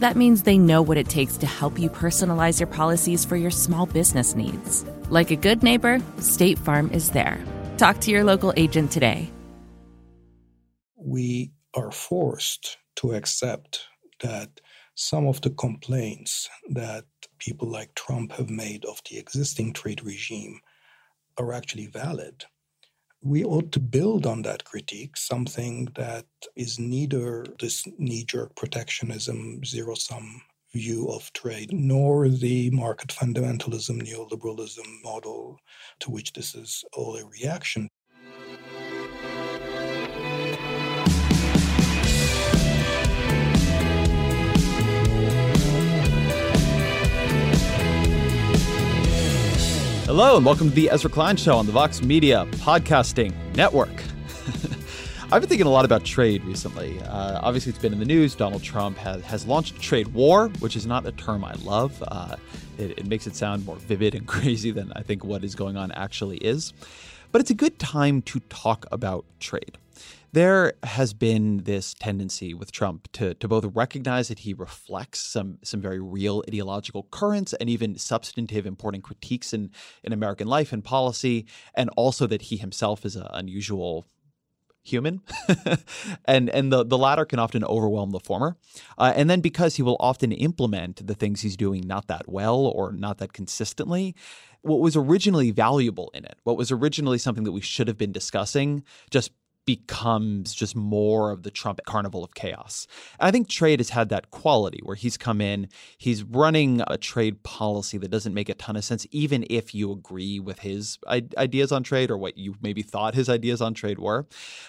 That means they know what it takes to help you personalize your policies for your small business needs. Like a good neighbor, State Farm is there. Talk to your local agent today. We are forced to accept that some of the complaints that people like Trump have made of the existing trade regime are actually valid. We ought to build on that critique, something that is neither this knee jerk protectionism, zero sum view of trade, nor the market fundamentalism, neoliberalism model to which this is all a reaction. Hello, and welcome to the Ezra Klein Show on the Vox Media Podcasting Network. I've been thinking a lot about trade recently. Uh, obviously, it's been in the news. Donald Trump has, has launched a trade war, which is not a term I love. Uh, it, it makes it sound more vivid and crazy than I think what is going on actually is. But it's a good time to talk about trade. There has been this tendency with Trump to, to both recognize that he reflects some some very real ideological currents and even substantive important critiques in, in American life and policy, and also that he himself is an unusual human. And and the the latter can often overwhelm the former uh, and then because he will often implement the things he's doing not that well or not that consistently what was originally valuable in it what was originally something that we should have been discussing just becomes just more of the Trump carnival of chaos. I think trade has had that quality where he's come in, he's running a trade policy that doesn't make a ton of sense, even if you agree with his ideas on trade or what you maybe thought his ideas on trade were.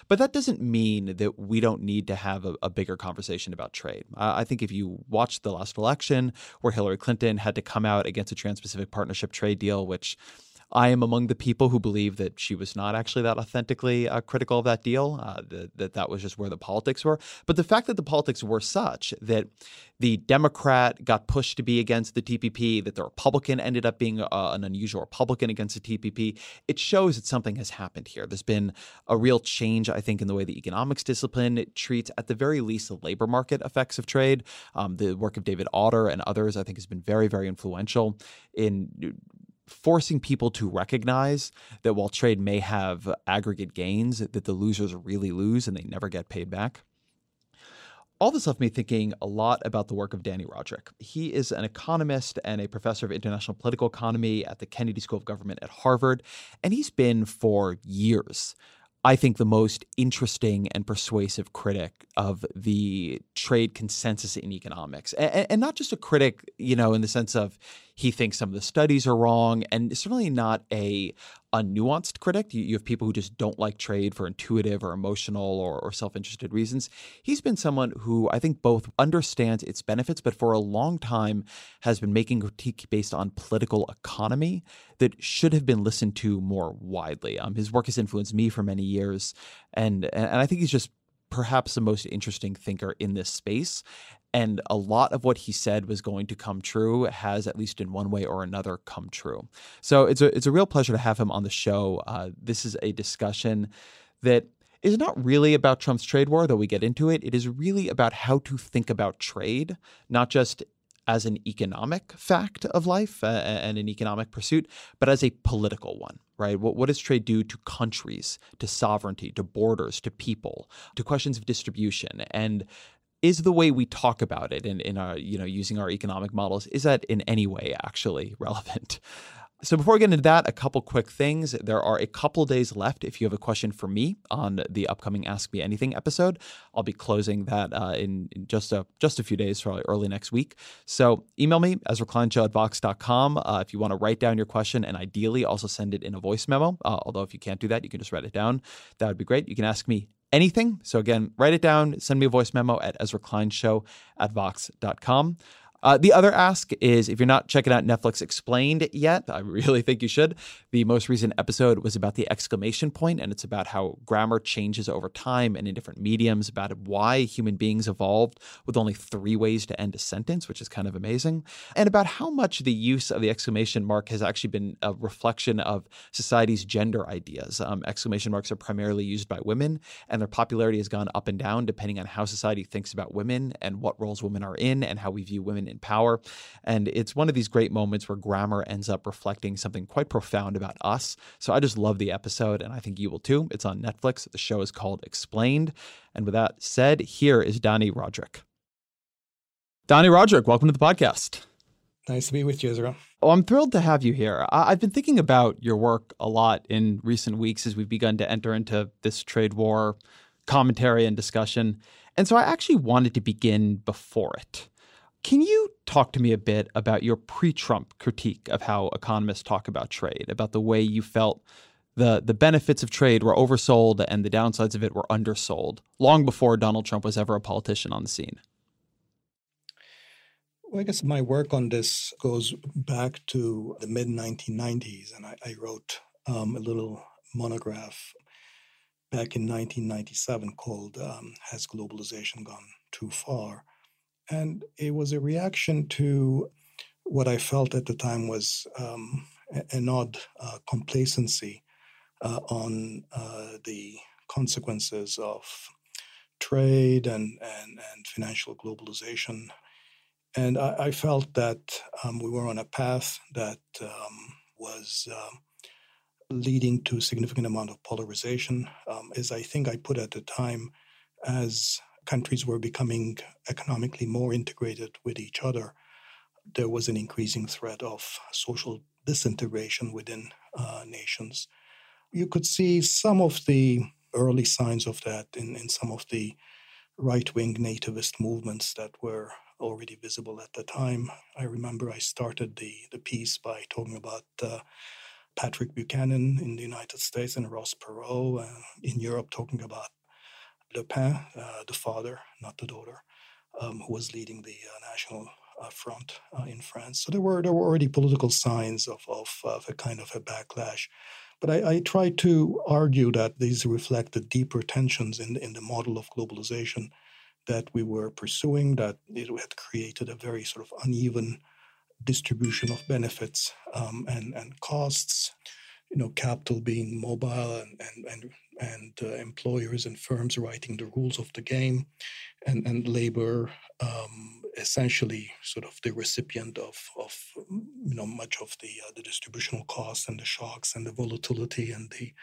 But that doesn't mean that we don't need to have a, a bigger conversation about trade. Uh, I think if you watched the last election where Hillary Clinton had to come out against a Trans Pacific Partnership trade deal, which I am among the people who believe that she was not actually that authentically uh, critical of that deal, uh, that, that that was just where the politics were. But the fact that the politics were such that the Democrat got pushed to be against the TPP, that the Republican ended up being uh, an unusual Republican against the TPP, it shows that something has happened here. There's been a real change, I think, in the way the economics discipline treats, at the very least, the labor market effects of trade. Um, the work of David Autor and others, I think, has been very, very influential in forcing people to recognize that while trade may have aggregate gains, that the losers really lose and they never get paid back. All this left me thinking a lot about the work of Dani Rodrik. He is an economist and a professor of international political economy at the Kennedy School of Government at Harvard, and he's been for years I think, the most interesting and persuasive critic of the trade consensus in economics. And, and, not just a critic, you know, in the sense of he thinks some of the studies are wrong, and certainly not a, a nuanced critic. You, you have people who just don't like trade for intuitive or emotional or, or self interested reasons. He's been someone who I think both understands its benefits, but for a long time has been making critique based on political economy that should have been listened to more widely. Um, his work has influenced me for many years, and and I think he's just perhaps the most interesting thinker in this space. And a lot of what he said was going to come true has, at least in one way or another, come true. So it's a it's a real pleasure to have him on the show. Uh, this is a discussion that is not really about Trump's trade war, though we get into it. It is really about how to think about trade, not just as an economic fact of life uh, and an economic pursuit, but as a political one, right? What, what does trade do to countries, to sovereignty, to borders, to people, to questions of distribution? And is the way we talk about it in, in our, you know, using our economic models, is that in any way actually relevant? So before we get into that, a couple quick things. There are a couple days left. If you have a question for me on the upcoming Ask Me Anything episode, I'll be closing that uh, in, in, just a just a few days, probably early next week. So email me ezrakleinshow at vox.com uh, if you want to write down your question and ideally also send it in a voice memo. Uh, although if you can't do that, you can just write it down. That would be great. You can ask me anything. So again, write it down, send me a voice memo at ezra ezrakleinshow at vox.com. Uh, the other ask is if you're not checking out Netflix Explained yet, I really think you should. The most recent episode was about the exclamation point, and it's about how grammar changes over time and in different mediums, about why human beings evolved with only three ways to end a sentence, which is kind of amazing, and about how much the use of the exclamation mark has actually been a reflection of society's gender ideas. Um, exclamation marks are primarily used by women, and their popularity has gone up and down depending on how society thinks about women and what roles women are in and how we view women in power. And it's one of these great moments where grammar ends up reflecting something quite profound about us. So I just love the episode, and I think you will too. It's on Netflix. The show is called Explained. And with that said, here is Dani Rodrik. Dani Rodrik, welcome to the podcast. Nice to be with you, Ezra. Oh, I'm thrilled to have you here. I've been thinking about your work a lot in recent weeks as we've begun to enter into this trade war commentary and discussion. And so I actually wanted to begin before it. Can you talk to me a bit about your pre Trump critique of how economists talk about trade, about the way you felt the, the benefits of trade were oversold and the downsides of it were undersold long before Donald Trump was ever a politician on the scene? Well, I guess my work on this goes back to the mid 1990s, and I, I wrote um, a little monograph back in 1997 called um, Has Globalization Gone Too Far? And it was a reaction to what I felt at the time was um, an odd uh, complacency uh, on uh, the consequences of trade and, and, and financial globalization. And I, I felt that um, we were on a path that um, was um, leading to a significant amount of polarization. Um, as I think I put at the time, as countries were becoming economically more integrated with each other, there was an increasing threat of social disintegration within uh, nations. You could see some of the early signs of that in, in some of the right wing nativist movements that were already visible at the time. I remember I started the, the piece by talking about uh, Patrick Buchanan in the United States and Ross Perot uh, in Europe, talking about Le Pen, uh, the father, not the daughter, um, who was leading the uh, National uh, Front in France. So there were there were already political signs of of, of a kind of a backlash. But I, I try to argue that these reflect the deeper tensions in in the model of globalization that we were pursuing. That it had created a very sort of uneven distribution of benefits um, and and costs you know, capital being mobile and and and, and uh, employers and firms writing the rules of the game, and and labor um, essentially sort of the recipient of of you know much of the uh, the distributional costs and the shocks and the volatility and the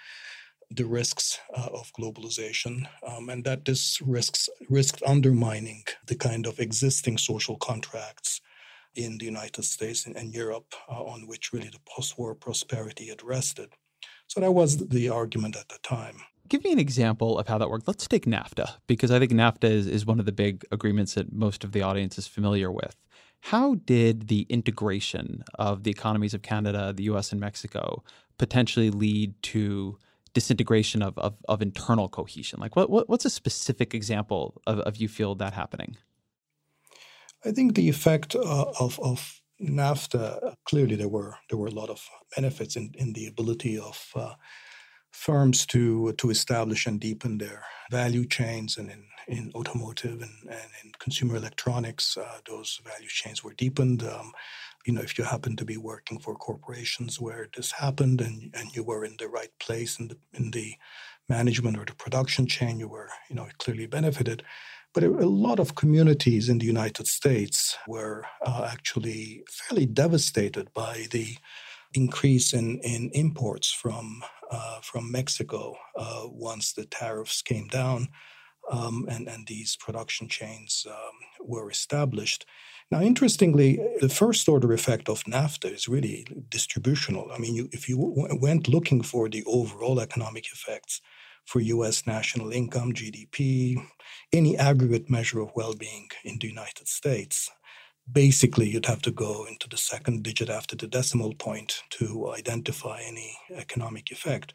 the risks uh, of globalization, um, and that this risks risked undermining the kind of existing social contracts in the United States and, and Europe, uh, on which really the post war prosperity had rested. So that was the argument at the time. Give me an example of how that worked. Let's take NAFTA, because I think NAFTA is, is one of the big agreements that most of the audience is familiar with. How did the integration of the economies of Canada, the US, and Mexico potentially lead to disintegration of, of, of internal cohesion? Like, what, what, what's a specific example of, of you feel that happening? I think the effect uh, of, of NAFTA clearly there were there were a lot of benefits in, in the ability of uh, firms to to establish and deepen their value chains and in, in automotive and, and in consumer electronics uh, those value chains were deepened. Um, you know if you happen to be working for corporations where this happened and, and you were in the right place in the in the management or the production chain you were you know clearly benefited But a, lot of communities in the United States were uh, actually fairly devastated by the increase in, in imports from uh, from Mexico uh, once the tariffs came down um, and, and these production chains um, were established. Now, interestingly, the first order effect of NAFTA is really distributional. I mean, you, if you w- went looking for the overall economic effects for US national income, GDP, any aggregate measure of well being in the United States, basically you'd have to go into the second digit after the decimal point to identify any economic effect.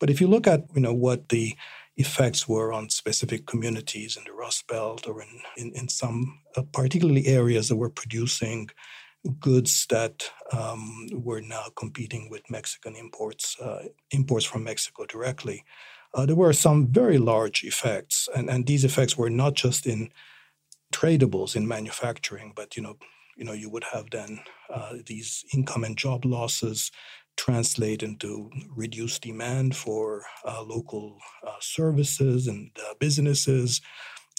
But if you look at you know what the effects were on specific communities in the Rust Belt or in, in, in some uh, particularly areas that were producing goods that um, were now competing with Mexican imports, uh, imports from Mexico directly. Uh, there were some very large effects, and, and these effects were not just in tradables in manufacturing, but you know, you know, you would have then uh, these income and job losses translate into reduced demand for uh, local uh, services and uh, businesses,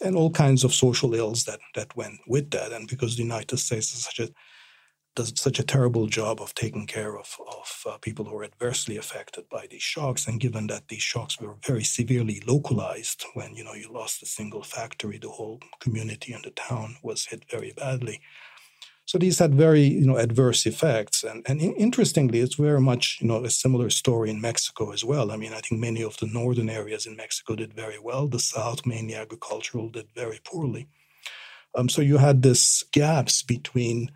and all kinds of social ills that that went with that. And because the United States is such a does such a terrible job of taking care of, of uh, people who are adversely affected by these shocks. And given that these shocks were very severely localized, when you know you lost a single factory, the whole community and the town was hit very badly. So these had very you know adverse effects, and and interestingly, it's very much you know a similar story in Mexico as well. I mean, I think many of the northern areas in Mexico did very well. The south, mainly agricultural, did very poorly. Um, so you had this gaps between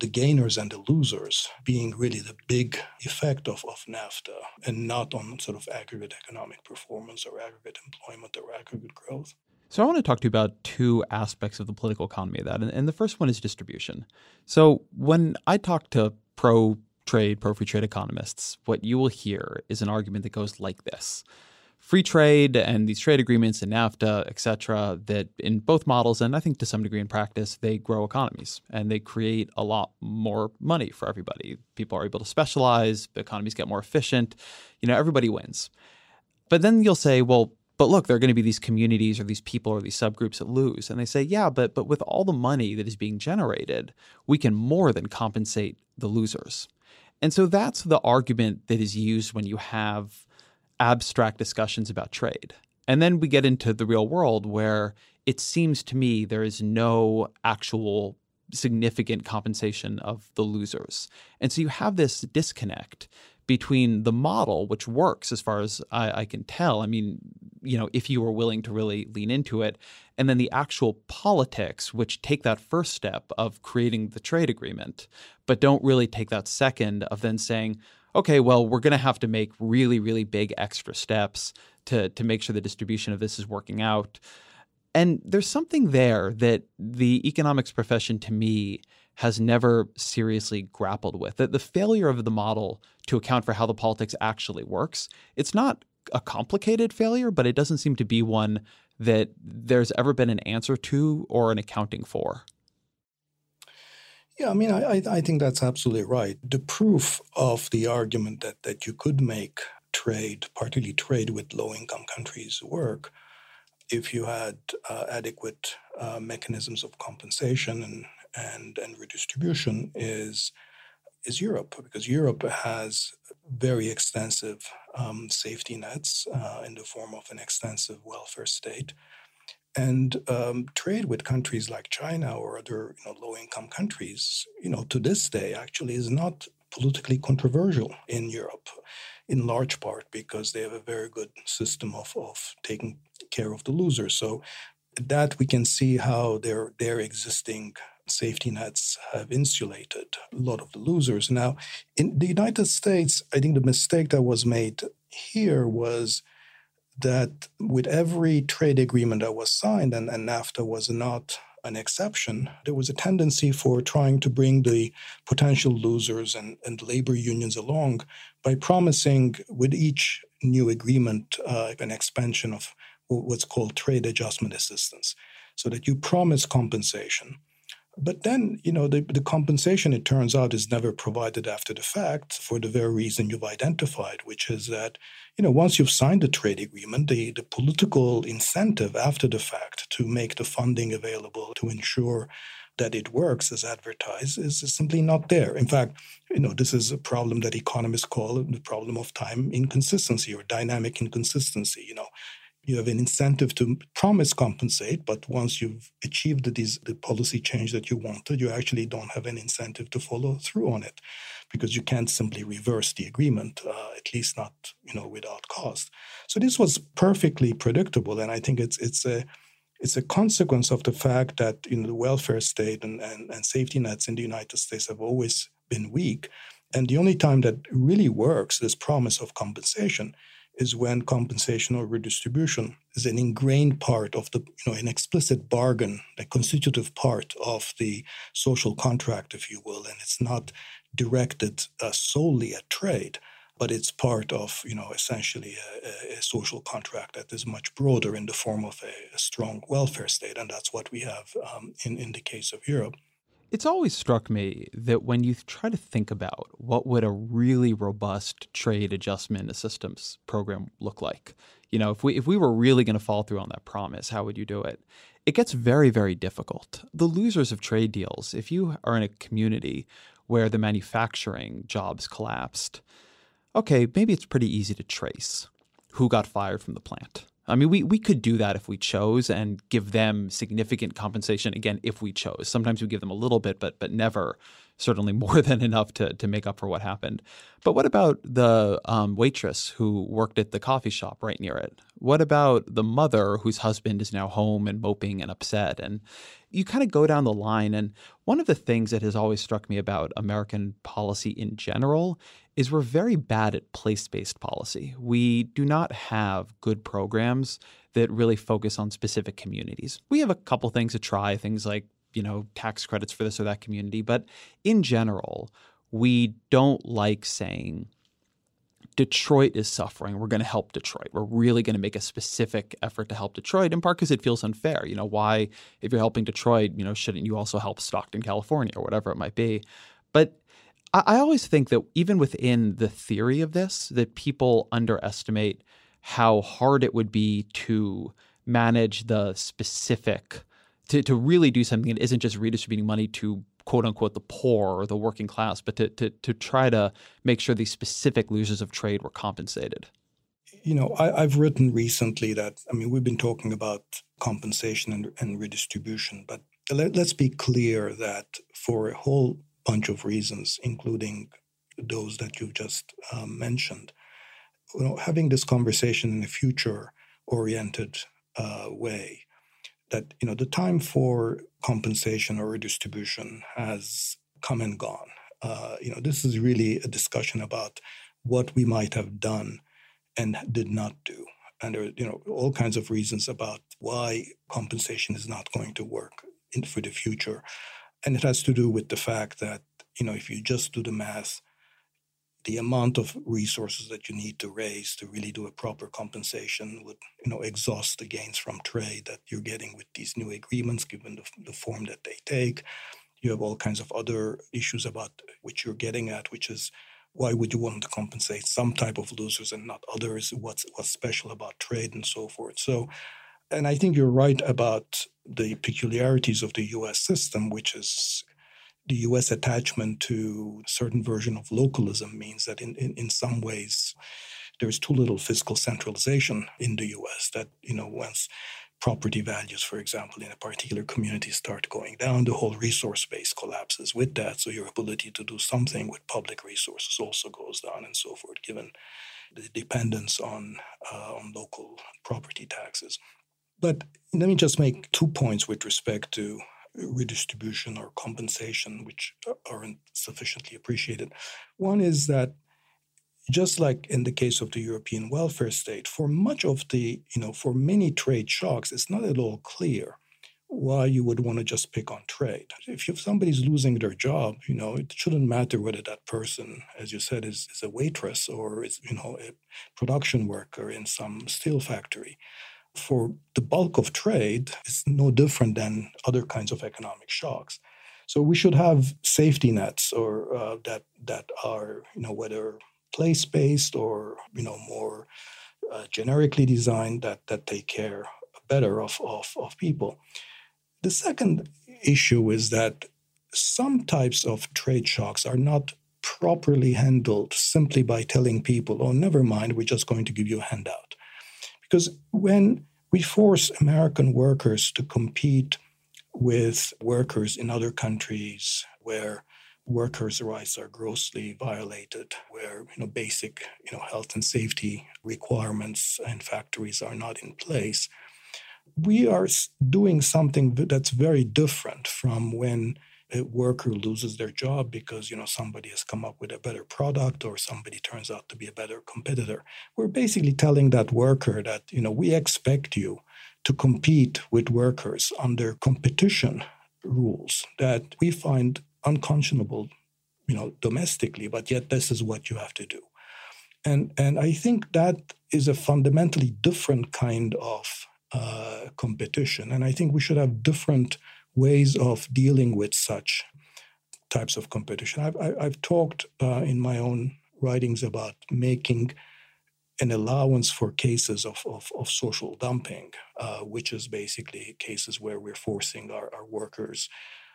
the gainers and the losers being really the big effect of, of NAFTA and not on sort of aggregate economic performance or aggregate employment or aggregate growth. So I want to talk to you about two aspects of the political economy of that. And, and the first one is distribution. So when I talk to pro trade, pro free trade economists, what you will hear is an argument that goes like this free trade and these trade agreements and NAFTA, et cetera, that in both models, and I think to some degree in practice, they grow economies and they create a lot more money for everybody. People are able to specialize, the economies get more efficient, you know, everybody wins. But then you'll say, well, but look, there are going to be these communities or these people or these subgroups that lose. And they say, yeah, but but with all the money that is being generated, we can more than compensate the losers. And so that's the argument that is used when you have abstract discussions about trade. And then we get into the real world where it seems to me there is no actual significant compensation of the losers. And so you have this disconnect between the model, which works as far as I, I, can tell. I mean, you know, if you were willing to really lean into it, and then the actual politics, which take that first step of creating the trade agreement, but don't really take that second of then saying, okay, well, we're going to have to make really, really big extra steps to, to make sure the distribution of this is working out. And there's something there that the economics profession to me has never seriously grappled with. That the failure of the model to account for how the politics actually works, it's not a complicated failure, but it doesn't seem to be one that there's ever been an answer to or an accounting for. Yeah, I mean, I, I think that's absolutely right. The proof of the argument that, that you could make trade, particularly trade with low income countries, work if you had uh, adequate uh, mechanisms of compensation and, and, and redistribution is, is Europe, because Europe has very extensive um, safety nets uh, in the form of an extensive welfare state and um, trade with countries like China or other you know, low-income countries, you know, to this day actually is not politically controversial in Europe, in large part because they have a very good system of, of taking care of the losers. So that we can see how their their existing safety nets have insulated a lot of the losers. Now, in the United States, I think the mistake that was made here was that with every trade agreement that was signed, and, and NAFTA was not an exception, there was a tendency for trying to bring the potential losers and, and labor unions along by promising with each new agreement uh, an expansion of what's called trade adjustment assistance, so that you promise compensation But then, you know, the, the compensation, it turns out, is never provided after the fact for the very reason you've identified, which is that, you know, once you've signed the trade agreement, the, the political incentive after the fact to make the funding available to ensure that it works as advertised is simply not there. In fact, you know, this is a problem that economists call the problem of time inconsistency or dynamic inconsistency. You know, you have an incentive to promise compensate, but once you've achieved the, the policy change that you wanted, you actually don't have an incentive to follow through on it because you can't simply reverse the agreement, uh, at least not you know without cost. So this was perfectly predictable, and I think it's it's a it's a consequence of the fact that you know the welfare state and, and, and safety nets in the United States have always been weak. And the only time that really works, this promise of compensation, is when compensation or redistribution is an ingrained part of the, you know, an explicit bargain, a constitutive part of the social contract, if you will, and it's not directed uh, solely at trade, but it's part of, you know, essentially a, a, social contract that is much broader in the form of a, a strong welfare state, and that's what we have um, in in the case of Europe. It's always struck me that when you try to think about what would a really robust trade adjustment assistance program look like, you know, if we if we were really going to fall through on that promise, how would you do it? It gets very very difficult. The losers of trade deals, if you are in a community where the manufacturing jobs collapsed, okay, maybe it's pretty easy to trace who got fired from the plant. I mean, we, we could do that if we chose and give them significant compensation again if we chose. Sometimes we give them a little bit, but but never certainly more than enough to to make up for what happened. But what about the um, waitress who worked at the coffee shop right near it? What about the mother whose husband is now home and moping and upset? And you kind of go down the line. And one of the things that has always struck me about American policy in general is we're very bad at place based policy. We do not have good programs that really focus on specific communities. We have a couple things to try, things like, you know, tax credits for this or that community. But in general, we don't like saying, Detroit is suffering. We're going to help Detroit. We're really going to make a specific effort to help Detroit, in part because it feels unfair. You know, why, if you're helping Detroit, you know, shouldn't you also help Stockton, California, or whatever it might be? But I, I always think that even within the theory of this, that people underestimate how hard it would be to manage the specific to, to really do something that isn't just redistributing money to quote unquote the poor or the working class, but to, to, to try to make sure these specific losers of trade were compensated? You know, I, have written recently that, I mean, we've been talking about compensation and, and redistribution, but let, let's be clear that for a whole bunch of reasons, including those that you've just um, mentioned, you know, having this conversation in a future oriented uh, way that you know the time for compensation or redistribution has come and gone. Uh, you know, this is really a discussion about what we might have done and did not do, and there are you know all kinds of reasons about why compensation is not going to work in, for the future, and it has to do with the fact that you know if you just do the math the amount of resources that you need to raise to really do a proper compensation would you know exhaust the gains from trade that you're getting with these new agreements given the, the form that they take. You have all kinds of other issues about which you're getting at which is why would you want to compensate some type of losers and not others? What's what's special about trade and so forth? So and i think you're right about the peculiarities of the us system which is the US attachment to a certain version of localism means that in, in, in some ways there's too little fiscal centralization in the US that, you know, once property values, for example, in a particular community start going down, the whole resource base collapses with that. So your ability to do something with public resources also goes down and so forth, given the dependence on, uh, on local property taxes. But let me just make two points with respect to redistribution or compensation, which uh, aren't sufficiently appreciated. One is that just like in the case of the European welfare state, for much of the, you know, for many trade shocks, it's not at all clear why you would want to just pick on trade. If, if somebody's losing their job, you know, it shouldn't matter whether that person, as you said, is, is a waitress or is, you know, a production worker in some steel factory for the bulk of trade is no different than other kinds of economic shocks. So we should have safety nets or uh, that that are you know whether place based or you know more uh, generically designed that that take care better of, of of people. The second issue is that some types of trade shocks are not properly handled simply by telling people, oh, never mind, we're just going to give you a handout. Because when we force American workers to compete with workers in other countries where workers' rights are grossly violated, where you know basic you know health and safety requirements in factories are not in place. We are doing something that's very different from when worker loses their job because you know somebody has come up with a better product or somebody turns out to be a better competitor. We're basically telling that worker that you know we expect you to compete with workers under competition rules that we find unconscionable you know domestically but yet this is what you have to do. And and i think that is a fundamentally different kind of uh, competition. And i think we should have different ways of dealing with such types of competition. I've, I, have talked uh, in my own writings about making an allowance for cases of, of, of social dumping, uh, which is basically cases where we're forcing our, our workers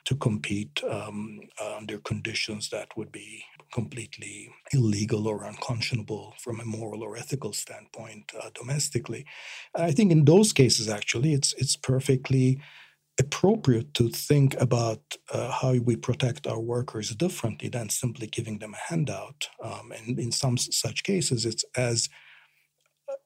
to compete um, uh, under conditions that would be completely illegal or unconscionable from a moral or ethical standpoint uh, domestically. I think in those cases, actually, it's it's perfectly appropriate to think about uh, how we protect our workers differently than simply giving them a handout. Um, and in some such cases, it's as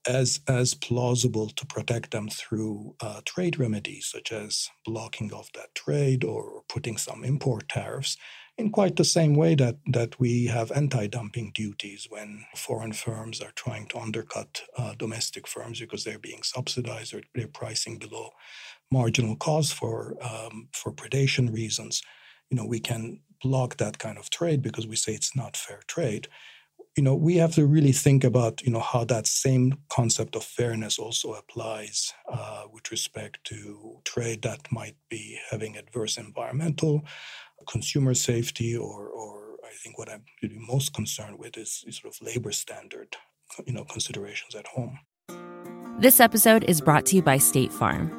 as as plausible to protect them through uh, trade remedies, such as blocking off that trade or putting some import tariffs, in quite the same way that that we have anti-dumping duties when foreign firms are trying to undercut uh, domestic firms because they're being subsidized or they're pricing below marginal cost for um, for predation reasons, you know, we can block that kind of trade because we say it's not fair trade. You know, we have to really think about you know how that same concept of fairness also applies uh, with respect to trade that might be having adverse environmental, consumer safety, or or I think what I'm really most concerned with is, is sort of labor standard, you know, considerations at home. This episode is brought to you by State Farm.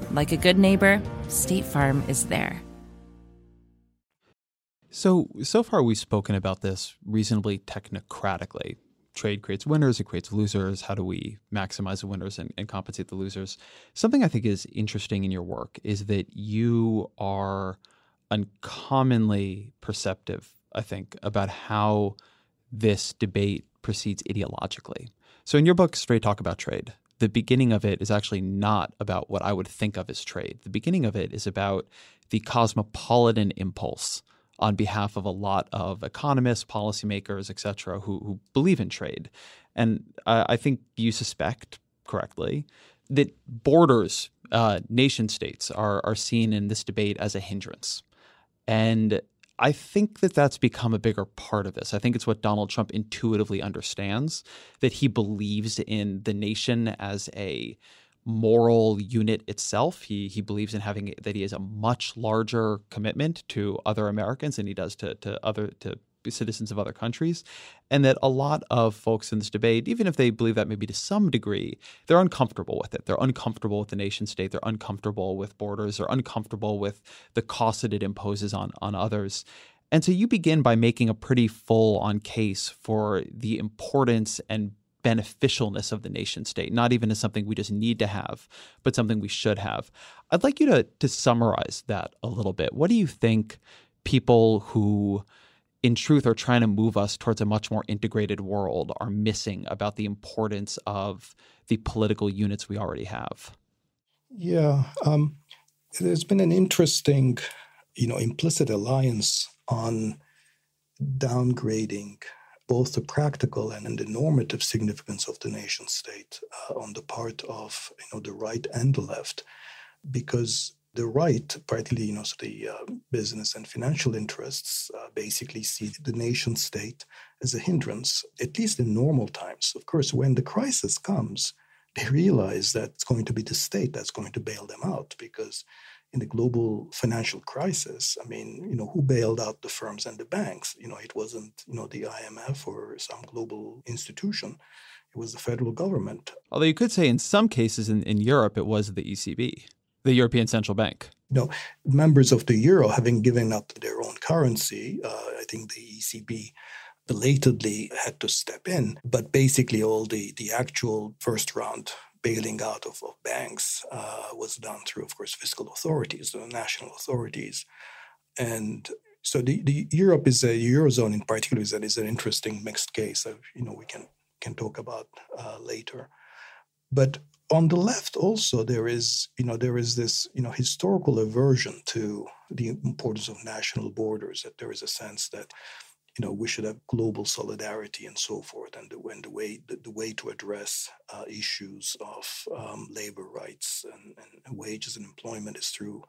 Like a good neighbor, State Farm is there. So, so far we've spoken about this reasonably technocratically. Trade creates winners, it creates losers. How do we maximize the winners and, and compensate the losers? Something I think is interesting in your work is that you are uncommonly perceptive, I think, about how this debate proceeds ideologically. So, in your book, Straight Talk About Trade, the beginning of it is actually not about what I would think of as trade. The beginning of it is about the cosmopolitan impulse on behalf of a lot of economists, policymakers, et cetera, who, who believe in trade. And I think you suspect correctly that borders, uh, nation states, are, are seen in this debate as a hindrance. And I think that that's become a bigger part of this. I think it's what Donald Trump intuitively understands that he believes in the nation as a moral unit itself. He he believes in having that he has a much larger commitment to other Americans than he does to to other to citizens of other countries, and that a lot of folks in this debate, even if they believe that maybe to some degree, they're uncomfortable with it. They're uncomfortable with the nation state. They're uncomfortable with borders. They're uncomfortable with the cost that it imposes on on others. And so you begin by making a pretty full on case for the importance and beneficialness of the nation state, not even as something we just need to have, but something we should have. I'd like you to to summarize that a little bit. What do you think people who in truth are trying to move us towards a much more integrated world are missing about the importance of the political units we already have? Yeah, um, there's been an interesting, you know, implicit alliance on downgrading both the practical and the normative significance of the nation state uh, on the part of you know the right and the left, because the right, particularly you know so the uh, business and financial interests, uh, basically see the nation state as a hindrance, at least in normal times. Of course, when the crisis comes, they realize that it's going to be the state that's going to bail them out because in the global financial crisis, I mean, you know, who bailed out the firms and the banks? You know, it wasn't, you know, the IMF or some global institution. It was the federal government. Although you could say in some cases in, in Europe, it was the ECB, the European Central Bank. No, members of the euro having given up their own currency, uh, I think the ECB belatedly had to step in. But basically, all the, the actual first round bailing out of, of banks uh, was done through, of course, fiscal authorities, the national authorities. And so the, the Europe is a eurozone in particular is, is an interesting mixed case. You know, we can can talk about uh, later. But on the left, also there is you know there is this you know historical aversion to the importance of national borders. That there is a sense that you know we should have global solidarity and so forth and the, and the way the, the way to address uh, issues of um, labor rights and, and, wages and employment is through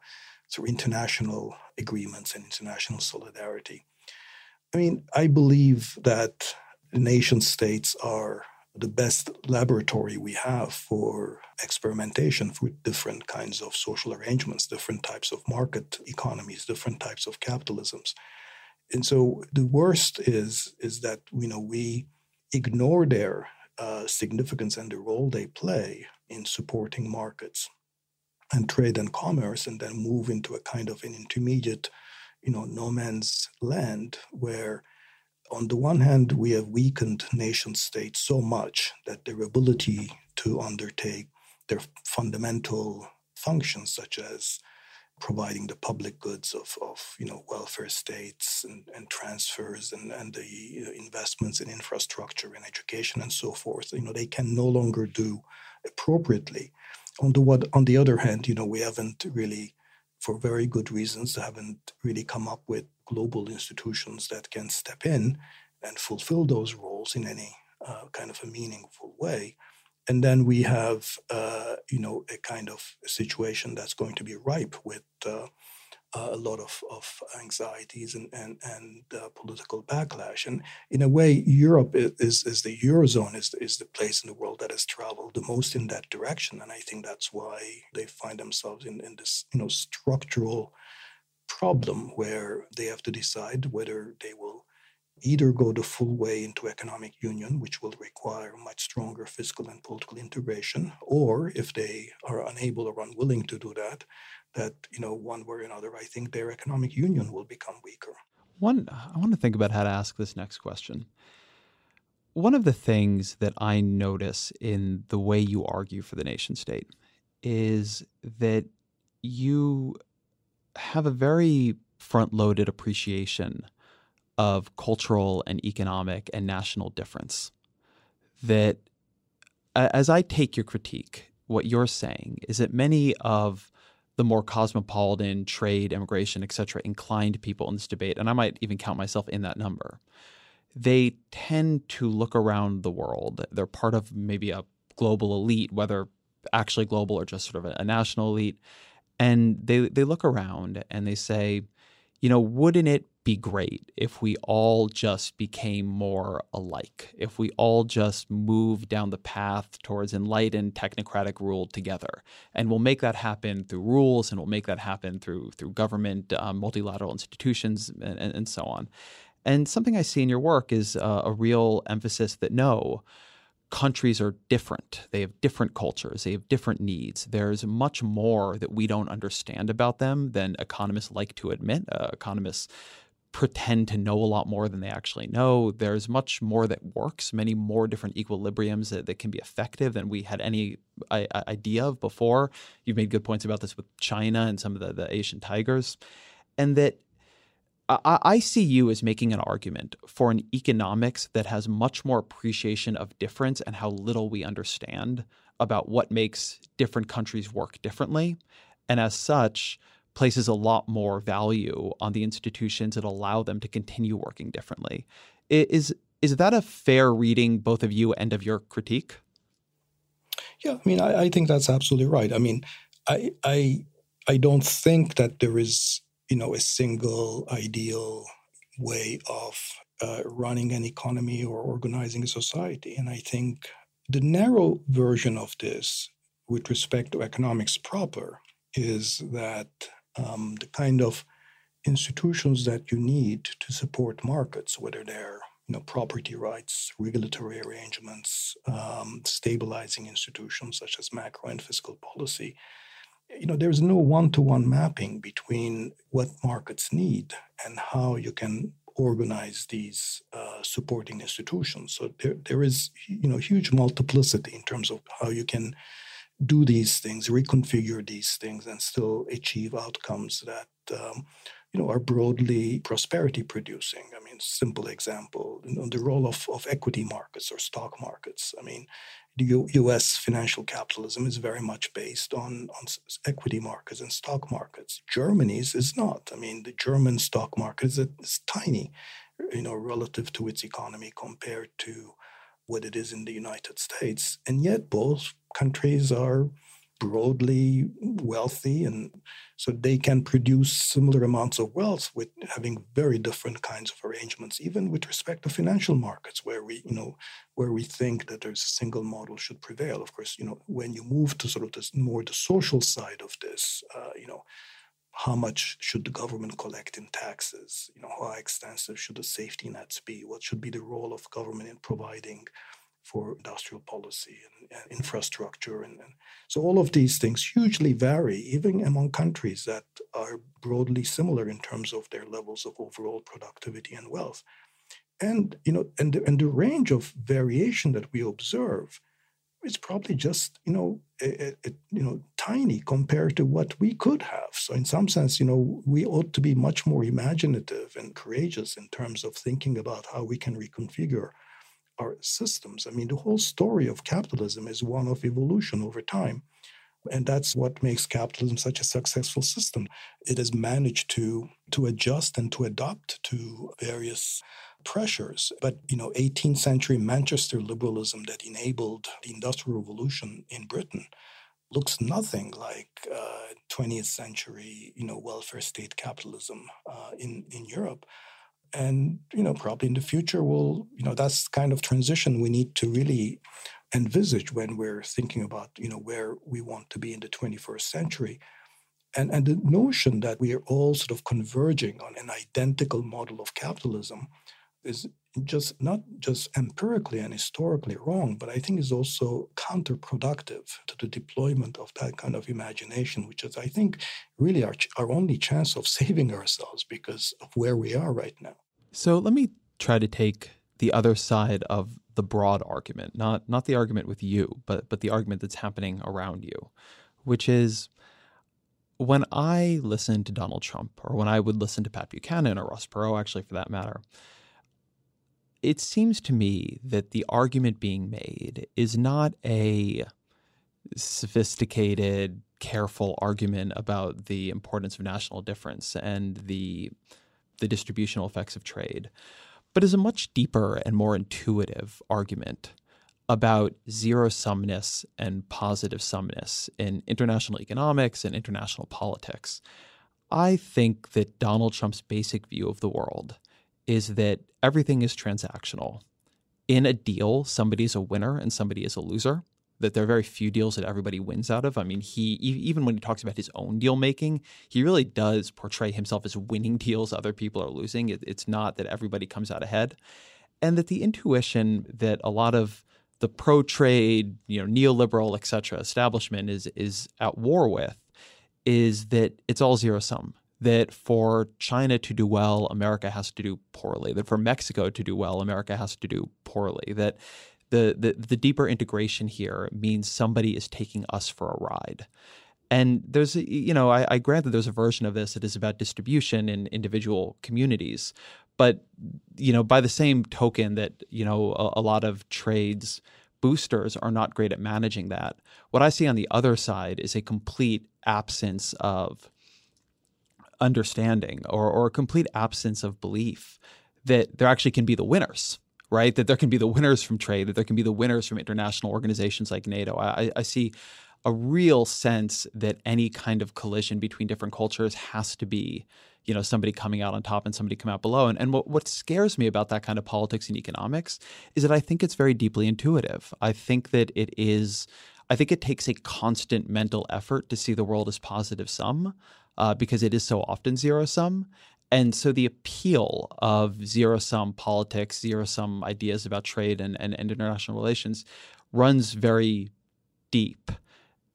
through international agreements and international solidarity i mean i believe that nation states are the best laboratory we have for experimentation for different kinds of social arrangements different types of market economies different types of capitalisms and so the worst is is that you know we ignore their uh, significance and the role they play in supporting markets and trade and commerce, and then move into a kind of an intermediate, you know, no man's land where. On the one hand, we have weakened nation states so much that their ability to undertake their fundamental functions, such as providing the public goods of, of you know welfare states and, and transfers and, and the investments in infrastructure and education and so forth you know they can no longer do appropriately. On the what on the other hand you know we haven't really for very good reasons haven't really come up with global institutions that can step in and fulfill those roles in any uh, kind of a meaningful way. And then we have uh, you know a kind of situation that's going to be ripe with uh, a lot of, of anxieties and and, and uh, political backlash. And in a way, Europe is is the eurozone is is the place in the world that has traveled the most in that direction. And I think that's why they find themselves in, in this you know structural problem where they have to decide whether they will either go the full way into economic union, which will require much stronger fiscal and political integration, or if they are unable or unwilling to do that, that you know one way or another, I think their economic union will become weaker. One, I want to think about how to ask this next question. One of the things that I notice in the way you argue for the nation state is that you have a very front loaded appreciation of cultural and economic and national difference. That, as I take your critique, what you're saying is that many of the more cosmopolitan trade, immigration, et cetera, inclined people in this debate, and I might even count myself in that number, they tend to look around the world. They're part of maybe a global elite, whether actually global or just sort of a, national elite. And they, they look around and they say, you know, wouldn't it be great if we all just became more alike, if we all just move down the path towards enlightened technocratic rule together. And we'll make that happen through rules and we'll make that happen through, through government, um, multilateral institutions, and, and, and, so on. And something I see in your work is uh, a real emphasis that no, countries are different. They have different cultures, they have different needs. There's much more that we don't understand about them than economists like to admit. Uh, economists pretend to know a lot more than they actually know. There's much more that works, many more different equilibriums that, that can be effective than we had any I, idea of before. You've made good points about this with China and some of the, the Asian tigers. And that I, I see you as making an argument for an economics that has much more appreciation of difference and how little we understand about what makes different countries work differently. And as such, places a lot more value on the institutions that allow them to continue working differently. Is is that a fair reading, both of you and of your critique? Yeah, I mean, I, I think that's absolutely right. I mean, I I I don't think that there is you know a single ideal way of uh, running an economy or organizing a society, and I think the narrow version of this, with respect to economics proper, is that um, the kind of institutions that you need to support markets, whether they're you know property rights, regulatory arrangements, um, stabilizing institutions such as macro and fiscal policy. You know, there's no one-to-one mapping between what markets need and how you can organize these uh, supporting institutions. So there, there is, you know, huge multiplicity in terms of how you can do these things, reconfigure these things, and still achieve outcomes that um, you know are broadly prosperity producing. I mean, simple example, you know, the role of, of equity markets or stock markets. I mean, the U- U.S. financial capitalism is very much based on on equity markets and stock markets. Germany's is not. I mean, the German stock market is, is tiny, you know, relative to its economy compared to what it is in the United States, and yet both countries are broadly wealthy and so they can produce similar amounts of wealth with having very different kinds of arrangements even with respect to financial markets where we you know where we think that there's a single model should prevail. Of course you know when you move to sort of this more the social side of this uh, you know how much should the government collect in taxes? You know how extensive should the safety nets be? What should be the role of government in providing for industrial policy and, and infrastructure. And, and, so all of these things hugely vary, even among countries that are broadly similar in terms of their levels of overall productivity and wealth. And you know, and the, and the range of variation that we observe is probably just you know a, a, you know tiny compared to what we could have. So in some sense, you know, we ought to be much more imaginative and courageous in terms of thinking about how we can reconfigure our systems. I mean, the whole story of capitalism is one of evolution over time. And that's what makes capitalism such a successful system. It has managed to, to adjust and to adapt to various pressures. But, you know, 18th century Manchester liberalism that enabled the Industrial Revolution in Britain looks nothing like uh, 20th century, you know, welfare state capitalism uh, in, in Europe and you know probably in the future we'll you know that's kind of transition we need to really envisage when we're thinking about you know where we want to be in the 21st century. And and the notion that we are all sort of converging on an identical model of capitalism is just not just empirically and historically wrong, but I think is also counterproductive to the deployment of that kind of imagination, which is, I think, really our, our only chance of saving ourselves because of where we are right now. So let me try to take the other side of the broad argument, not not the argument with you, but but the argument that's happening around you, which is when I listen to Donald Trump or when I would listen to Pat Buchanan or Ross Perot, actually for that matter, it seems to me that the argument being made is not a sophisticated, careful argument about the importance of national difference and the the distributional effects of trade, but is a much deeper and more intuitive argument about zero sumness and positive sumness in international economics and international politics. I think that Donald Trump's basic view of the world is that everything is transactional. In a deal, somebody's a winner and somebody is a loser. That there are very few deals that everybody wins out of. I mean, he even when he talks about his own deal making, he really does portray himself as winning deals other people are losing. It, it's not that everybody comes out ahead, and that the intuition that a lot of the pro trade, you know, neoliberal, et cetera, establishment is is at war with is that it's all zero sum that for China to do well, America has to do poorly. That for Mexico to do well, America has to do poorly. That the, the, the deeper integration here means somebody is taking us for a ride. And there's, you know, I, I grant that there's a version of this that is about distribution in individual communities. But, you know, by the same token that, you know, a, a lot of trades boosters are not great at managing that, what I see on the other side is a complete absence of understanding or, or a complete absence of belief that there actually can be the winners, right? That there can be the winners from trade, that there can be the winners from international organizations like NATO. I, I see a real sense that any kind of collision between different cultures has to be you know somebody coming out on top and somebody come out below and, and what, what scares me about that kind of politics and economics is that i think it's very deeply intuitive i think that it is i think it takes a constant mental effort to see the world as positive sum uh, because it is so often zero sum and so the appeal of zero sum politics zero sum ideas about trade and, and, and international relations runs very deep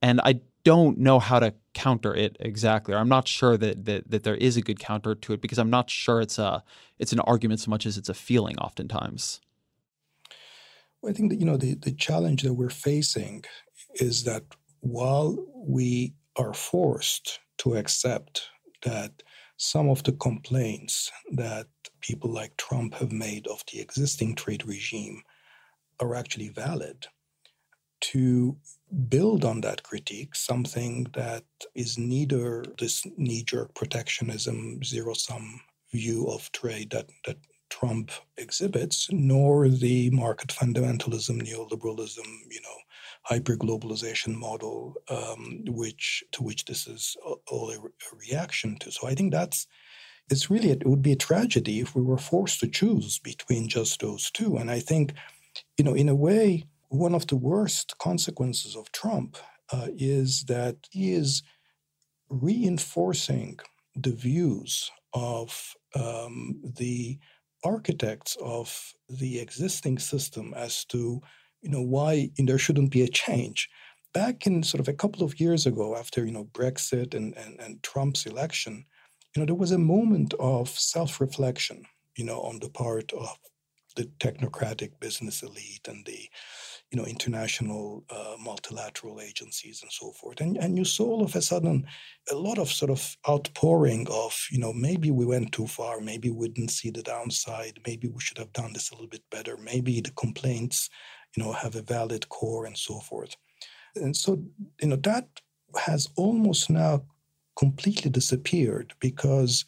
and i don't know how to counter it exactly. Or I'm not sure that, that that there is a good counter to it because I'm not sure it's a it's an argument so much as it's a feeling oftentimes. Well, I think that you know the, the challenge that we're facing is that while we are forced to accept that some of the complaints that people like Trump have made of the existing trade regime are actually valid, to build on that critique something that is neither this knee jerk protectionism, zero sum view of trade that, that Trump exhibits, nor the market fundamentalism, neoliberalism, you know, hyperglobalization model, um, which to which this is all a, a reaction to. So I think that's it's really it would be a tragedy if we were forced to choose between just those two. And I think, you know, in a way, one of the worst consequences of Trump uh, is that he is reinforcing the views of um, the architects of the existing system as to you know why there shouldn't be a change back in sort of a couple of years ago after you know brexit and, and, and trump's election you know there was a moment of self-reflection you know on the part of the technocratic business elite and the you know, international uh, multilateral agencies and so forth. And, and you saw all of a sudden a lot of sort of outpouring of, you know, maybe we went too far, maybe we didn't see the downside, maybe we should have done this a little bit better, maybe the complaints, you know, have a valid core and so forth. And so, you know, that has almost now completely disappeared because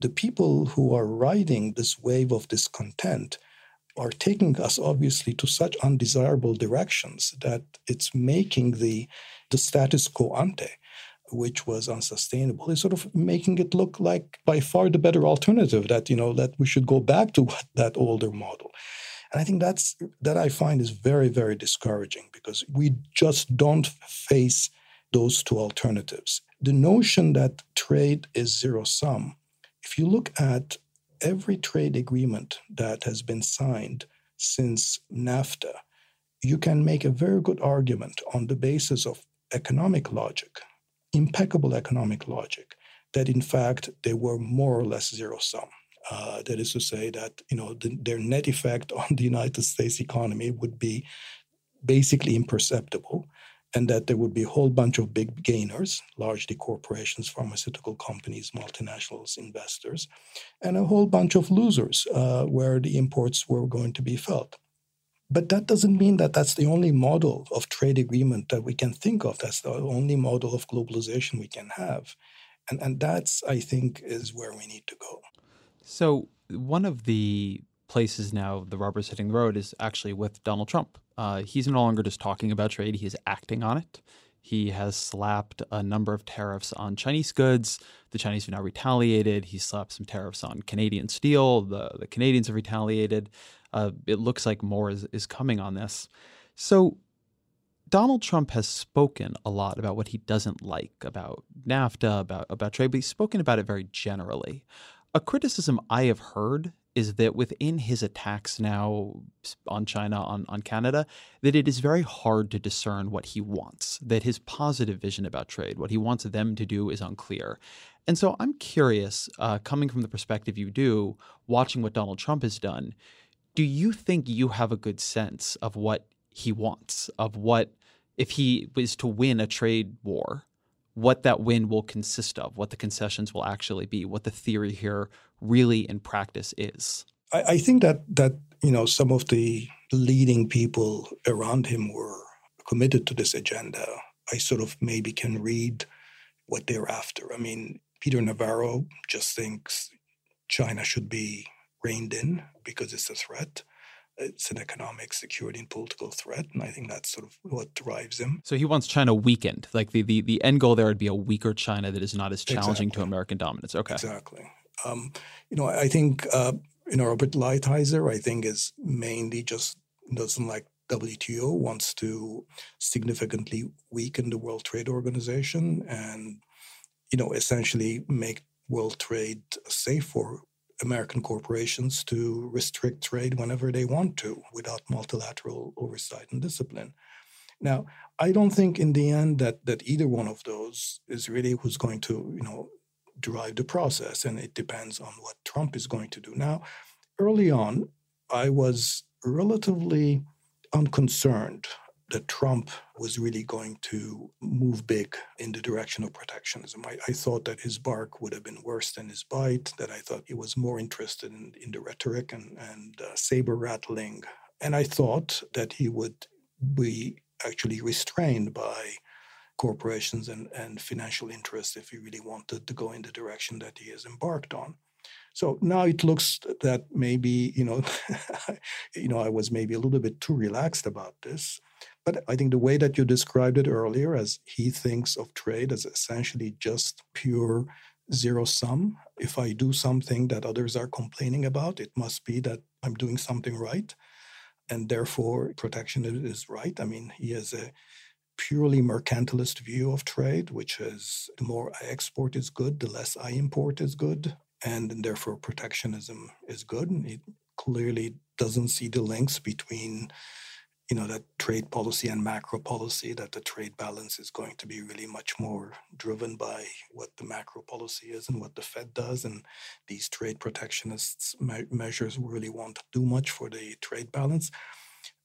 the people who are riding this wave of discontent are taking us obviously to such undesirable directions that it's making the the status quo ante which was unsustainable is sort of making it look like by far the better alternative that you know that we should go back to that older model and i think that's that i find is very very discouraging because we just don't face those two alternatives the notion that trade is zero sum if you look at every trade agreement that has been signed since NAFTA, you can make a very good argument on the basis of economic logic, impeccable economic logic, that in fact they were more or less zero sum. Uh, that is to say that you know the, their net effect on the United States economy would be basically imperceptible, and that there would be a whole bunch of big gainers, largely corporations, pharmaceutical companies, multinationals, investors, and a whole bunch of losers uh, where the imports were going to be felt. But that doesn't mean that that's the only model of trade agreement that we can think of. That's the only model of globalization we can have. And, and that's, I think, is where we need to go. So, one of the places now the rubber's hitting the road is actually with Donald Trump. Uh, he's no longer just talking about trade, he is acting on it. He has slapped a number of tariffs on Chinese goods. The Chinese have now retaliated. He slapped some tariffs on Canadian steel. The, the Canadians have retaliated. Uh, it looks like more is, is coming on this. So, Donald Trump has spoken a lot about what he doesn't like about NAFTA, about, about trade, but he's spoken about it very generally. A criticism I have heard is that within his attacks now on China, on, on Canada, that it is very hard to discern what he wants, that his positive vision about trade, what he wants them to do, is unclear. And so I'm curious, uh, coming from the perspective you do, watching what Donald Trump has done, do you think you have a good sense of what he wants, of what, if he was to win a trade war, what that win will consist of, what the concessions will actually be, what the theory here really in practice is. I, I think that that you know some of the leading people around him were committed to this agenda. I sort of maybe can read what they're after. I mean, Peter Navarro just thinks China should be reined in because it's a threat. It's an economic, security, and political threat, and I think that's sort of what drives him. So he wants China weakened. Like the the, the end goal there would be a weaker China that is not as challenging Exactly. to American dominance. Okay. Exactly. Um, you know, I think uh, you know Robert Lighthizer. I think is mainly just doesn't like WTO, wants to significantly weaken the World Trade Organization, and you know, essentially make world trade safe for American corporations to restrict trade whenever they want to, without multilateral oversight and discipline. Now, I don't think in the end that that either one of those is really who's going to, you know, drive the process, and it depends on what Trump is going to do. Now, early on, I was relatively unconcerned that Trump was really going to move big in the direction of protectionism. I, I thought that his bark would have been worse than his bite, that I thought he was more interested in, in the rhetoric and, and uh, saber rattling. And I thought that he would be actually restrained by corporations and, and financial interests if he really wanted to go in the direction that he has embarked on. So now it looks that maybe you know, you know, I was maybe a little bit too relaxed about this. But I think the way that you described it earlier, as he thinks of trade as essentially just pure zero sum. If I do something that others are complaining about, it must be that I'm doing something right, and therefore protection is right. I mean, he has a purely mercantilist view of trade, which is the more I export is good, the less I import is good, and therefore protectionism is good. And he clearly doesn't see the links between you know that trade policy and macro policy that the trade balance is going to be really much more driven by what the macro policy is and what the fed does. And these trade protectionists me- measures really won't do much for the trade balance.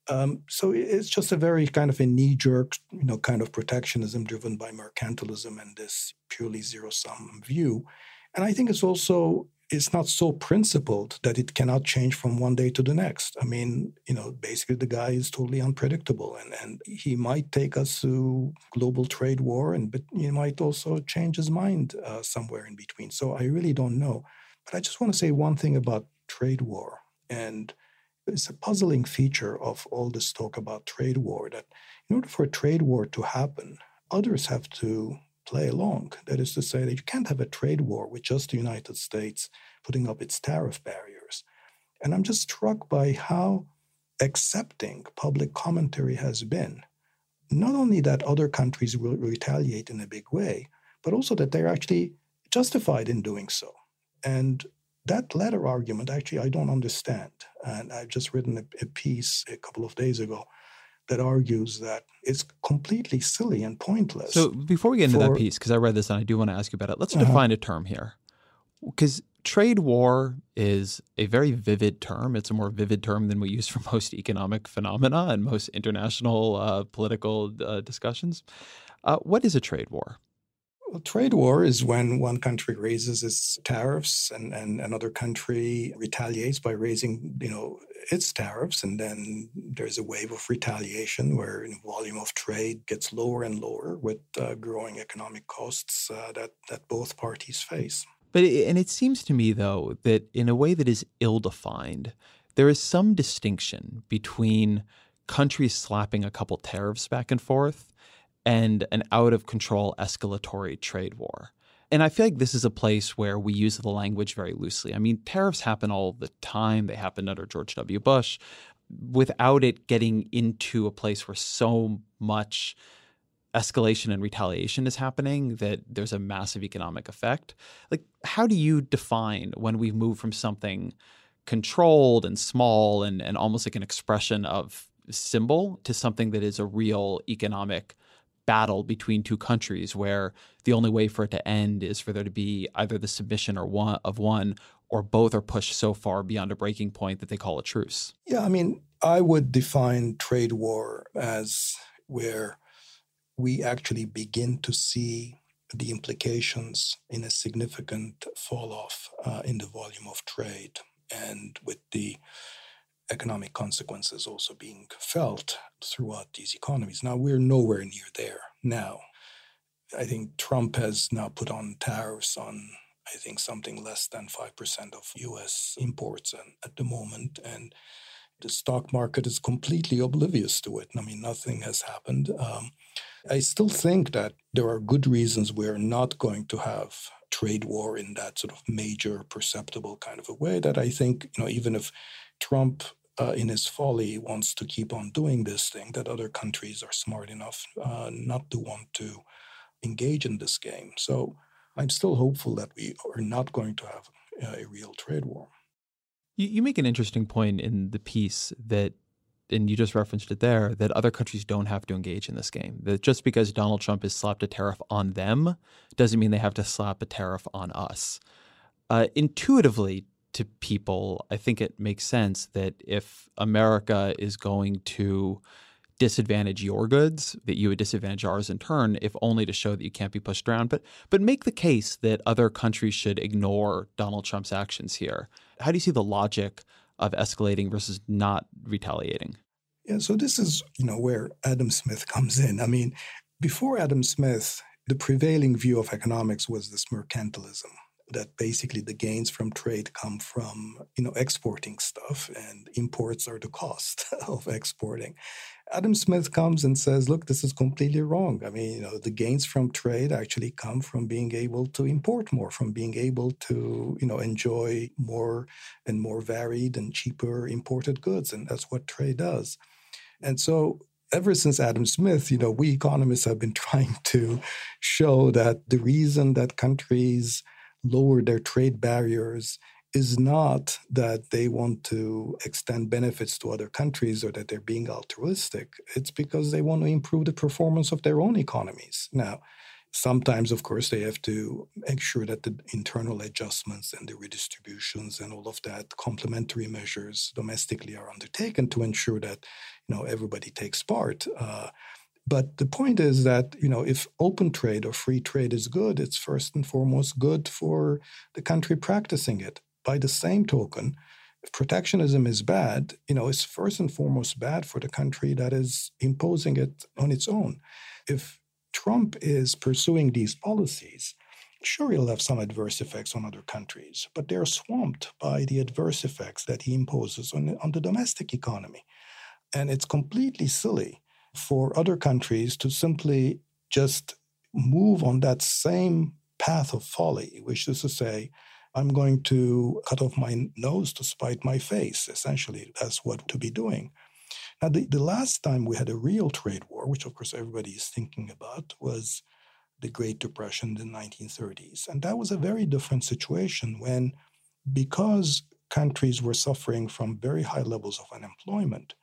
Um, so it's just a very kind of a knee-jerk you know kind of protectionism driven by mercantilism and this purely zero-sum view. And i think it's also it's not so principled that it cannot change from one day to the next. I mean, you know, basically the guy is totally unpredictable and, and he might take us to global trade war and but he might also change his mind uh, somewhere in between. So I really don't know. But I just want to say one thing about trade war. And it's a puzzling feature of all this talk about trade war that in order for a trade war to happen, others have to play along. That is to say, that you can't have a trade war with just the United States putting up its tariff barriers. And I'm just struck by how accepting public commentary has been. Not only that other countries will retaliate in a big way, but also that they're actually justified in doing so. And that latter argument, actually, I don't understand. And I've just written a, a piece a couple of days ago that argues that it's completely silly and pointless. So before we get into that piece, because I read this and I do want to ask you about it, let's Uh-huh. define a term here. Because trade war is a very vivid term. It's a more vivid term than we use for most economic phenomena and most international uh, political uh, discussions. Uh, what is a trade war? Trade war is when one country raises its tariffs and, and another country retaliates by raising, you know, its tariffs, and then there's a wave of retaliation where the volume of trade gets lower and lower with uh, growing economic costs uh, that that both parties face. But it, and it seems to me though that in a way that is ill-defined, there is some distinction between countries slapping a couple tariffs back and forth and an out-of-control escalatory trade war. And I feel like this is a place where we use the language very loosely. I mean, tariffs happen all the time. They happened under George W. Bush without it getting into a place where so much escalation and retaliation is happening that there's a massive economic effect. Like, how do you define when we move from something controlled and small and, and almost like an expression of symbol to something that is a real economic battle between two countries where the only way for it to end is for there to be either the submission or one of one or both are pushed so far beyond a breaking point that they call a truce. Yeah, I mean, I would define trade war as where we actually begin to see the implications in a significant fall off uh, in the volume of trade and with the economic consequences also being felt throughout these economies. Now, we're nowhere near there now. I think Trump has now put on tariffs on, I think, something less than 5% of US imports and, at the moment. And the stock market is completely oblivious to it. I mean, nothing has happened. Um, I still think that there are good reasons we're not going to have trade war in that sort of major perceptible kind of a way that I think, you know, even if Trump uh, in his folly wants to keep on doing this thing, that other countries are smart enough uh, not to want to engage in this game. So I'm still hopeful that we are not going to have a real trade war. You, you make an interesting point in the piece that and you just referenced it there, that other countries don't have to engage in this game. That just because Donald Trump has slapped a tariff on them doesn't mean they have to slap a tariff on us. Uh, intuitively, to people, I think it makes sense that if America is going to disadvantage your goods, that you would disadvantage ours in turn, if only to show that you can't be pushed around. But but make the case that other countries should ignore Donald Trump's actions here. How do you see the logic of escalating versus not retaliating? Yeah, so this is, you know, where Adam Smith comes in. I mean, before Adam Smith, the prevailing view of economics was this mercantilism, that basically the gains from trade come from you know exporting stuff and imports are the cost of exporting. Adam smith comes and says look this is completely wrong. I mean you know the gains from trade actually come from being able to import more from being able to you know enjoy more and more varied and cheaper imported goods and that's what trade does. And so ever since Adam Smith, you know, we economists have been trying to show that the reason that countries lower their trade barriers is not that they want to extend benefits to other countries or that they're being altruistic. It's because they want to improve the performance of their own economies. Now, sometimes, of course, they have to make sure that the internal adjustments and the redistributions and all of that complementary measures domestically are undertaken to ensure that you know everybody takes part. Uh, but the point is that, you know, if open trade or free trade is good, it's first and foremost good for the country practicing it. By the same token, if protectionism is bad, you know, it's first and foremost bad for the country that is imposing it on its own. If Trump is pursuing these policies, sure he'll have some adverse effects on other countries, but they're swamped by the adverse effects that he imposes on, on the domestic economy. And it's completely silly for other countries to simply just move on that same path of folly, which is to say, I'm going to cut off my nose to spite my face. Essentially, that's what to be doing. Now, the, the last time we had a real trade war, which of course everybody is thinking about, was the Great Depression in the 1930s. And that was a very different situation when, because countries were suffering from very high levels of unemployment,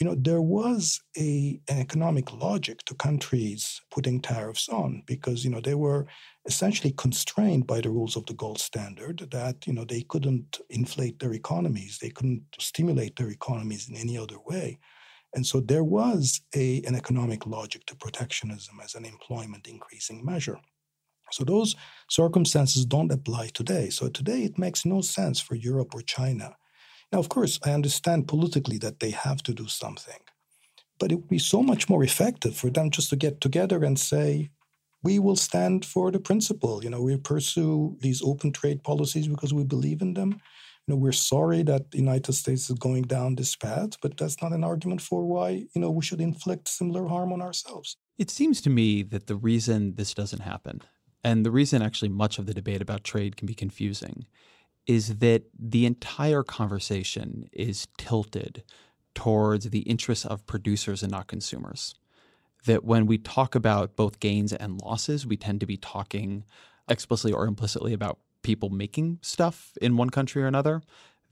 you know, there was a, an economic logic to countries putting tariffs on because, you know, they were essentially constrained by the rules of the gold standard that, you know, they couldn't inflate their economies, they couldn't stimulate their economies in any other way. And so there was a, an economic logic to protectionism as an employment increasing measure. So those circumstances don't apply today. So today it makes no sense for Europe or China now, of course, I understand politically that they have to do something, but it would be so much more effective for them just to get together and say, we will stand for the principle. You know, we pursue these open trade policies because we believe in them. You know, we're sorry that the United States is going down this path, but that's not an argument for why, you know, we should inflict similar harm on ourselves. It seems to me that the reason this doesn't happen, and the reason actually much of the debate about trade can be confusing, is that the entire conversation is tilted towards the interests of producers and not consumers. That when we talk about both gains and losses, we tend to be talking explicitly or implicitly about people making stuff in one country or another.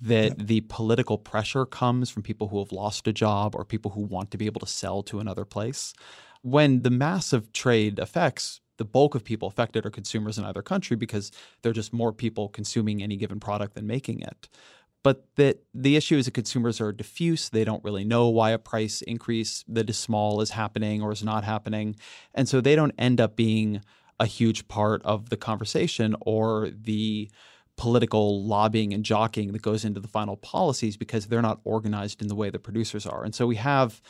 That yeah. the political pressure comes from people who have lost a job or people who want to be able to sell to another place. When the massive trade effects the bulk of people affected are consumers in either country because there are just more people consuming any given product than making it. But that the issue is that consumers are diffuse. They don't really know why a price increase that is small is happening or is not happening. And so they don't end up being a huge part of the conversation or the political lobbying and jockeying that goes into the final policies because they're not organized in the way the producers are. And so we have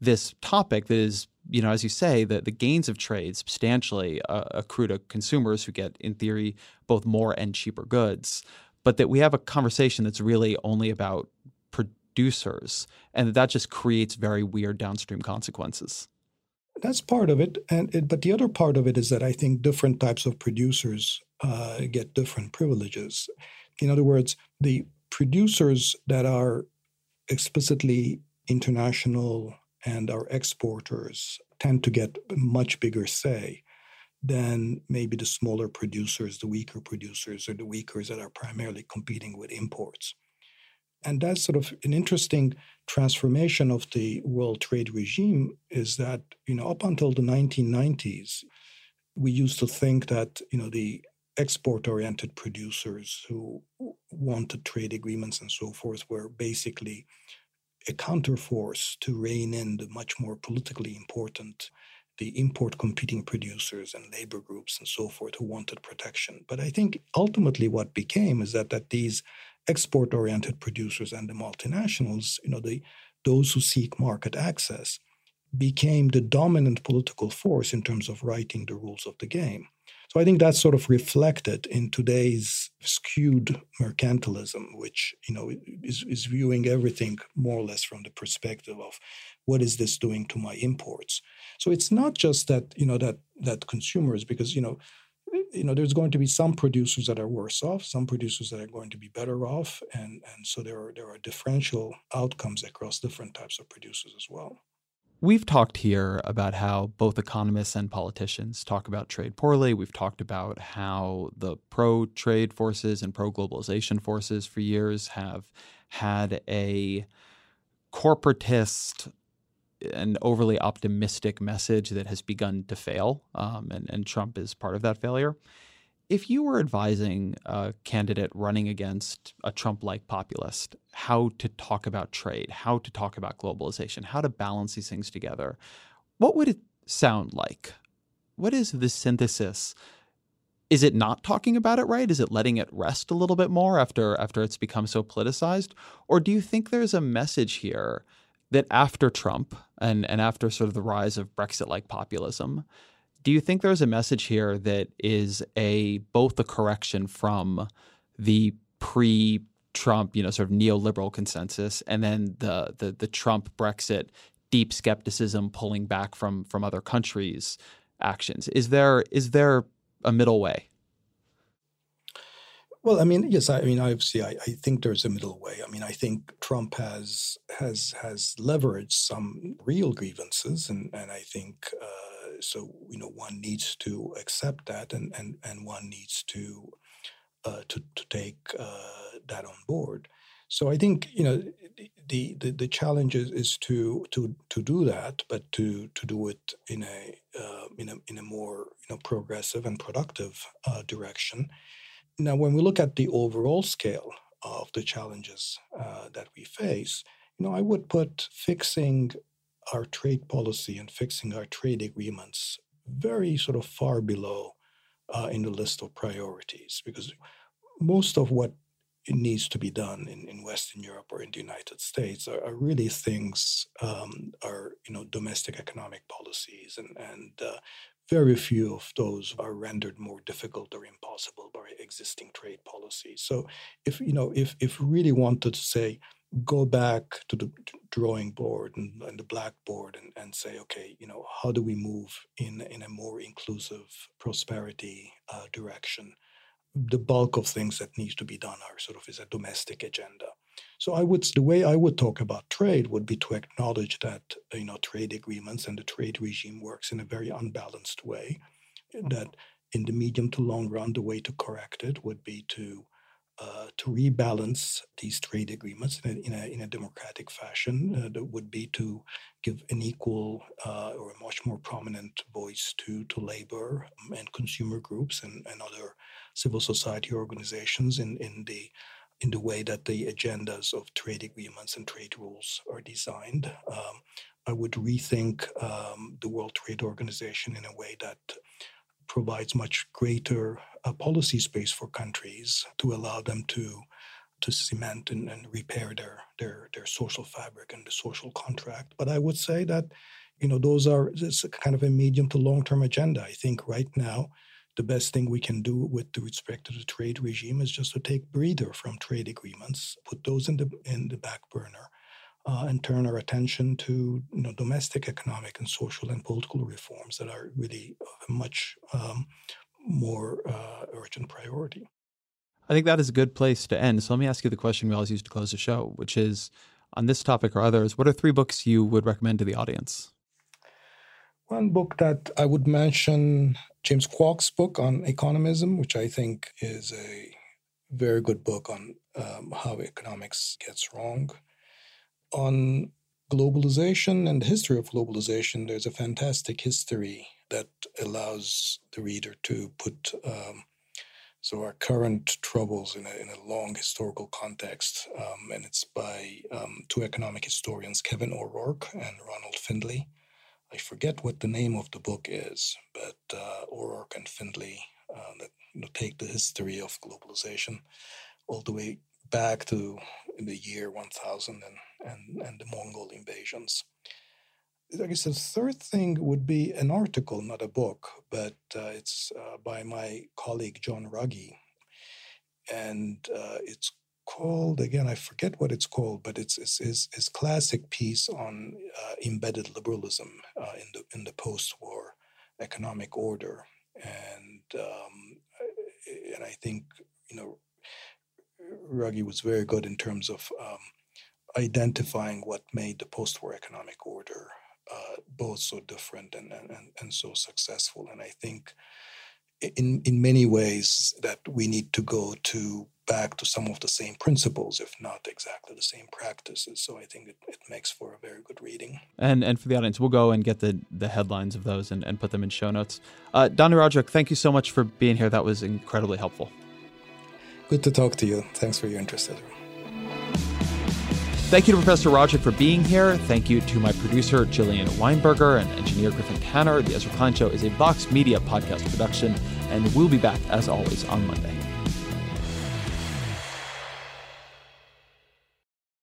this topic that is you know, as you say, the, the gains of trade substantially uh, accrue to consumers who get, in theory, both more and cheaper goods. But that we have a conversation that's really only about producers, and that, that just creates very weird downstream consequences. That's part of it, and it, but the other part of it is that I think different types of producers uh, get different privileges. In other words, the producers that are explicitly international and our exporters tend to get much bigger say than maybe the smaller producers, the weaker producers, or the weakers that are primarily competing with imports. And that's sort of an interesting transformation of the world trade regime is that, you know, up until the 1990s, we used to think that, you know, the export oriented producers who wanted trade agreements and so forth were basically a counterforce to rein in the much more politically important the import competing producers and labor groups and so forth who wanted protection. But I think ultimately what became is that that these export oriented producers and the multinationals, you know, the those who seek market access became the dominant political force in terms of writing the rules of the game. So I think that's sort of reflected in today's skewed mercantilism, which you know is, is viewing everything more or less from the perspective of what is this doing to my imports. So it's not just that you know that that consumers, because you know you know there's going to be some producers that are worse off some producers that are going to be better off and and so there are there are differential outcomes across different types of producers as well We've talked here about how both economists and politicians talk about trade poorly. We've talked about how the pro trade forces and pro globalization forces for years have had a corporatist and overly optimistic message that has begun to fail. Um, and, and Trump is part of that failure. If you were advising a candidate running against a Trump like populist how to talk about trade, how to talk about globalization, how to balance these things together, what would it sound like? What is the synthesis? Is it not talking about it right? Is it letting it rest a little bit more after after it's become so politicized? Or do you think there's a message here that after Trump and, and after sort of the rise of Brexit like populism, do you think there's a message here that is a both a correction from the pre Trump, you know, sort of neoliberal consensus and then the the the Trump Brexit deep skepticism pulling back from from other countries actions? Is there is there a middle way? Well, I mean, yes, I mean, obviously, I, I think there's a middle way. I mean, I think Trump has has has leveraged some real grievances, and and I think uh, so. You know, one needs to accept that, and and and one needs to uh, to to take uh, that on board. So I think you know the the, the challenge is, to to to do that, but to to do it in a uh, in a in a more you know progressive and productive uh, direction. Now, when we look at the overall scale of the challenges uh, that we face, you know, I would put fixing our trade policy and fixing our trade agreements very sort of far below uh, in the list of priorities because most of what needs to be done in, in Western Europe or in the United States are, are really things um, are you know domestic economic policies and and uh, very few of those are rendered more difficult or impossible by existing trade policies. So if you know if if really wanted to say go back to the drawing board and, and the blackboard and, and say, okay, you know, how do we move in in a more inclusive prosperity uh, direction? The bulk of things that needs to be done are sort of is a domestic agenda. So I would the way I would talk about trade would be to acknowledge that you know trade agreements and the trade regime works in a very unbalanced way. That in the medium to long run, the way to correct it would be to uh, to rebalance these trade agreements in a, in a, in a democratic fashion. Uh, that would be to give an equal uh, or a much more prominent voice to, to labor and consumer groups and, and other civil society organizations in, in the in the way that the agendas of trade agreements and trade rules are designed. Um, I would rethink um, the World Trade Organization in a way that provides much greater uh, policy space for countries to allow them to to cement and, and repair their, their their social fabric and the social contract. But I would say that you know, those are it's kind of a medium to long term agenda. I think right now, the best thing we can do with respect to the trade regime is just to take breather from trade agreements, put those in the in the back burner, uh, and turn our attention to you know, domestic economic and social and political reforms that are really a much um, more uh, urgent priority. I think that is a good place to end. So let me ask you the question we always use to close the show, which is on this topic or others, what are three books you would recommend to the audience? One book that I would mention James Kwak's book on economism, which I think is a very good book on um, how economics gets wrong. On globalization and the history of globalization, there's a fantastic history that allows the reader to put um, so our current troubles in a, in a long historical context, um, and it's by um, two economic historians, Kevin O'Rourke and Ronald Findlay. I forget what the name of the book is, but uh, O'Rourke and Findlay uh, that you know, take the history of globalization all the way back to the year 1000 and, and, and the Mongol invasions. I guess the third thing would be an article, not a book, but uh, it's uh, by my colleague John Ruggie. And uh, it's called, again, I forget what it's called, but it's, his classic piece on uh, embedded liberalism uh, in, the, in the post war economic order. And, um, and I think, you know, Ruggie was very good in terms of um, identifying what made the post war economic order uh, both so different and, and, and so successful. And I think in, in many ways that we need to go to back to some of the same principles, if not exactly the same practices. So I think it, it makes for a very good reading. And and for the audience, we'll go and get the, the headlines of those and, and put them in show notes. Uh, Dani Rodrik, thank you so much for being here. That was incredibly helpful. Good to talk to you. Thanks for your interest, Edward. Thank you to Professor Rodrik for being here. Thank you to my producer, Jillian Weinberger, and engineer Griffin Tanner. The Ezra Klein Show is a Vox Media podcast production, and we'll be back, as always, on Monday.